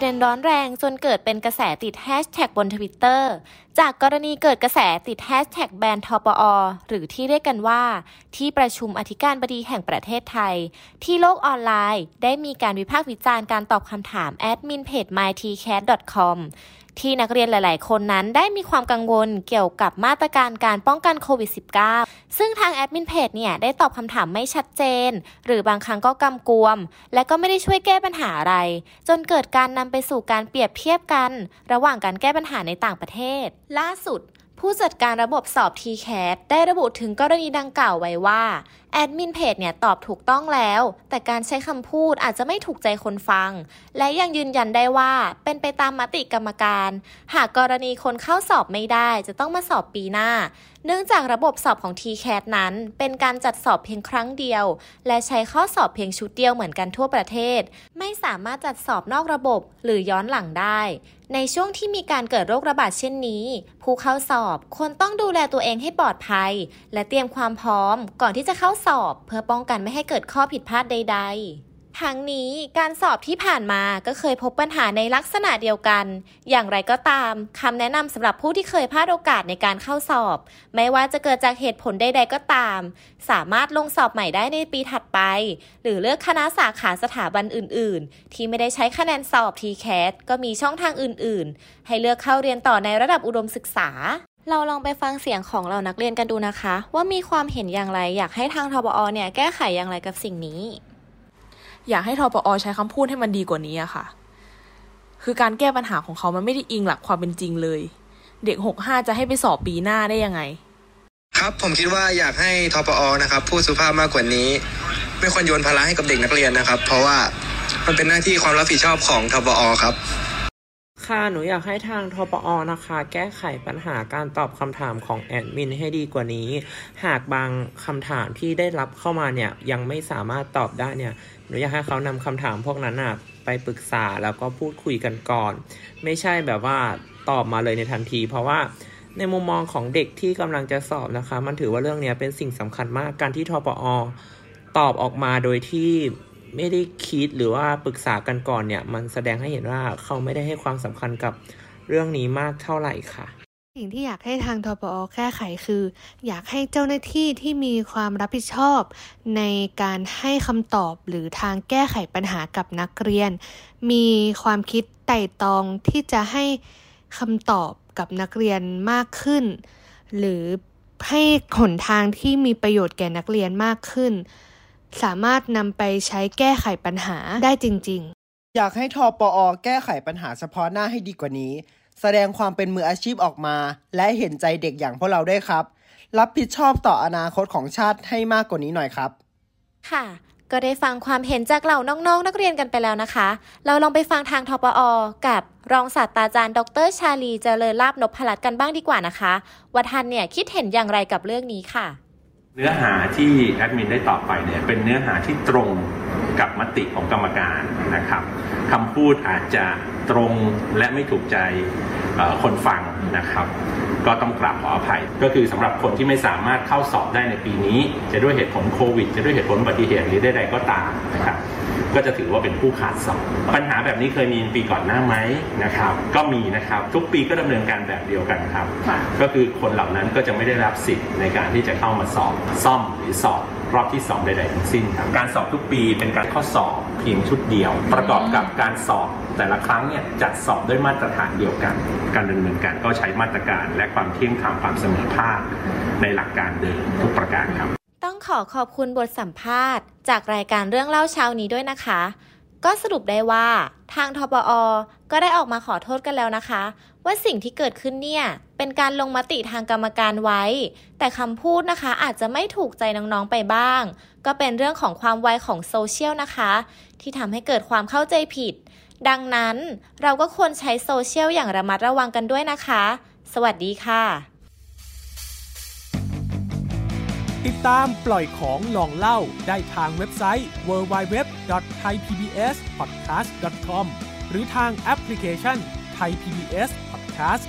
ประเด็นร้อนแรงจนเกิดเป็นกระแสติดแฮชแท็กบนทวิตเตอร์จากกรณีเกิดกระแสติดแฮชแท็กแบนทปอ หรือที่เรียกกันว่า ที่ประชุมอธิการบดีแห่งประเทศไทย ที่โลกออนไลน์ ได้มีการวิพากษ์วิจารณ์การตอบคำถามแอดมินเพจ mytcas.com ที่นักเรียนหลาย ๆ คนนั้นได้มีความกังวลเกี่ยวกับมาตรการการป้องกันโควิด -19 ซึ่งทางแอดมินเพจเนี่ยได้ตอบคำถามไม่ชัดเจนน หรือบางครั้งก็กำกวม และก็ไม่ได้ช่วยแก้ปัญหาอะไร จนเกิดการนำไปสู่การเปรียบเทียบกัน ระหว่างการแก้ปัญหาในต่างประเทศ ล่าสุดผู้จัดการระบบสอบ TCAT ได้ระบุถึงกรณีดังกล่าวไว้ว่า แอดมินเพจเนี่ยตอบถูกต้องแล้ว แต่การใช้คำพูดอาจจะไม่ถูกใจคนฟัง และยังยืนยันได้ว่าเป็นไปตามมติกรรมการ หากกรณีคนเข้าสอบไม่ได้จะต้องมาสอบปีหน้า เนื่องจากระบบสอบของ TCAT นั้น เป็นการจัดสอบเพียงครั้งเดียว และใช้ข้อสอบเพียงชุดเดียวเหมือนกันทั่วประเทศ ไม่สามารถจัดสอบนอกระบบหรือย้อนหลังได้ ในช่วงที่มีการเกิดโรคระบาดเช่นนี้ ผู้เข้าสอบควรต้องดูแลตัวเองให้ปลอดภัย และเตรียมความพร้อมก่อนที่จะเข้าสอบเพื่อป้องกันไม่ให้เกิดข้อผิดพลาดใด ๆ ทั้งนี้การสอบที่ผ่านมาก็เคยพบปัญหาในลักษณะเดียวกัน อย่างไรก็ตามคำแนะนำสำหรับผู้ที่เคยพลาดโอกาสในการเข้าสอบ ไม่ว่าจะเกิดจากเหตุผลใด ๆ ก็ตาม สามารถลงสอบใหม่ได้ในปีถัดไป หรือเลือกคณะสาขาสถาบันอื่น ๆ ที่ไม่ได้ใช้คะแนนสอบ TCAT ก็มีช่องทางอื่น ๆ ให้เลือกเข้าเรียนต่อในระดับอุดมศึกษา เราลองไปฟังเสียงของเรานักเรียนกันดูนะคะ ว่ามีความเห็นอย่างไรอยากให้ทางทบอเนี่ยแก้ไขอย่างไรกับสิ่งนี้ อยากให้ทปอใช้คำพูดให้มันดีกว่านี้อะค่ะ คือการแก้ปัญหาของเขามันไม่ได้อิงหลักความเป็นจริงเลย เด็กหกห้าจะให้ไปสอบปีหน้าได้ยังไง ครับผมคิดว่าอยากให้ทปอนะครับพูดสุภาพมากกว่านี้ ไม่ควรโยนภาระให้กับเด็กนักเรียนนะครับ เพราะว่ามันเป็นหน้าที่ความรับผิดชอบของทปอครับ ค่ะ หนูอยากให้ทางทปอนะคะ แก้ไขปัญหาการตอบคำถามของแอดมินให้ดีกว่านี้ หากบางคำถามที่ได้รับเข้ามาเนี่ย ยังไม่สามารถตอบได้เนี่ย หนูอยากให้เขานำคำถามพวกนั้นอะไปปรึกษาแล้วก็พูดคุยกันก่อน ไม่ใช่แบบว่าตอบมาเลยในทันที เพราะว่าในมุมมองของเด็กที่กำลังจะสอบนะคะ มันถือว่าเรื่องนี้เป็นสิ่งสำคัญมากการที่ทปอตอบออกมาโดยที่ ไม่ได้คิดหรือว่าปรึกษากันก่อนเนี่ย มันแสดงให้เห็นว่าเขาไม่ได้ให้ความสำคัญกับเรื่องนี้มากเท่าไหร่ค่ะ สิ่งที่อยากให้ทางทปอแก้ไขคือ อยากให้เจ้าหน้าที่ที่มีความรับผิดชอบ ในการให้คำตอบหรือทางแก้ไขปัญหากับนักเรียน มีความคิดไต่ตองที่จะให้คำตอบกับนักเรียนมากขึ้น หรือให้หนทางที่มีประโยชน์แก่นักเรียนมากขึ้น สามารถนำไปใช้แก้ไขปัญหาได้จริง ๆ อยากให้ทปอแก้ไขปัญหาเฉพาะหน้าให้ดีกว่านี้ แสดงความเป็นมืออาชีพออกมา และเห็นใจเด็กอย่างพวกเราด้วยครับ รับผิดชอบต่ออนาคตของชาติให้มากกว่านี้หน่อยครับ ค่ะ ก็ได้ฟังความเห็นจากเหล่าน้องๆนนักเรียนกันไปแล้วนะคะ เราลองไปฟังทางทปอ กับรองศาสตราจารย์ ดรชาลีเจริญลาบนพพลัดกันบ้างดีกว่านะคะว่าท่านเนี่ยคิดเห็นอย่างไรกับเรื่องนี้ค่ะ เนื้อหาที่แอดมินได้ตอบไปเนี่ยเป็นเนื้อหาที่ตรงกับมติของกรรมการนะครับคำพูดอาจจะตรงและไม่ถูกใจคนฟังนะครับ ก็ต้องกราบขออภัย ก็คือสำหรับคนที่ไม่สามารถเข้าสอบได้ในปีนี้ จะด้วยเหตุผลโควิด จะด้วยเหตุผลอุบัติเหตุหรือใดๆก็ตามนะครับ ก็จะถือว่าเป็นผู้ขาดสอบปัญหาแบบนี้เคยมีปีก่อนหน้าไหมนะครับก็มีนะครับทุกปีก็ดำเนินการแบบเดียวกันครับ ก็คือคนเหล่านั้นก็จะไม่ได้รับสิทธิ์ในการที่จะเข้ามาสอบซ่อมหรือสอบรอบที่ 2 ใดๆทั้งสิ้นครับการสอบทุกปีเป็นการข้อสอบเพียงชุดเดียว ประกอบกับการสอบแต่ละครั้งเนี่ยจัดสอบด้วยมาตรฐานเดียวกัน การดำเนินการก็ใช้มาตรการและความเที่ยงธรรมความเสมอภาคในหลักการเดิมทุกประการครับต้อง ขอขอบคุณบทสัมภาษณ์ จากรายการเรื่องเล่าเช้านี้ด้วยนะคะ ก็สรุปได้ว่าทางทบอ ก็ได้ออกมาขอโทษกันแล้วนะคะ ว่าสิ่งที่เกิดขึ้นเนี่ยเป็นการลงมติทางกรรมการไว้ แต่คำพูดนะคะอาจจะไม่ถูกใจน้องๆไปบ้าง ก็เป็นเรื่องของความไวของโซเชียลนะคะ ที่ทำให้เกิดความเข้าใจผิด ดังนั้นเราก็ควรใช้โซเชียลอย่างระมัดระวังกันด้วยนะคะ สวัสดีค่ะ ตามปล่อยของลองเล่าได้ทางเว็บไซต์ www.thaipbspodcast.com หรือทางแอปพลิเคชัน Thai PBS Podcast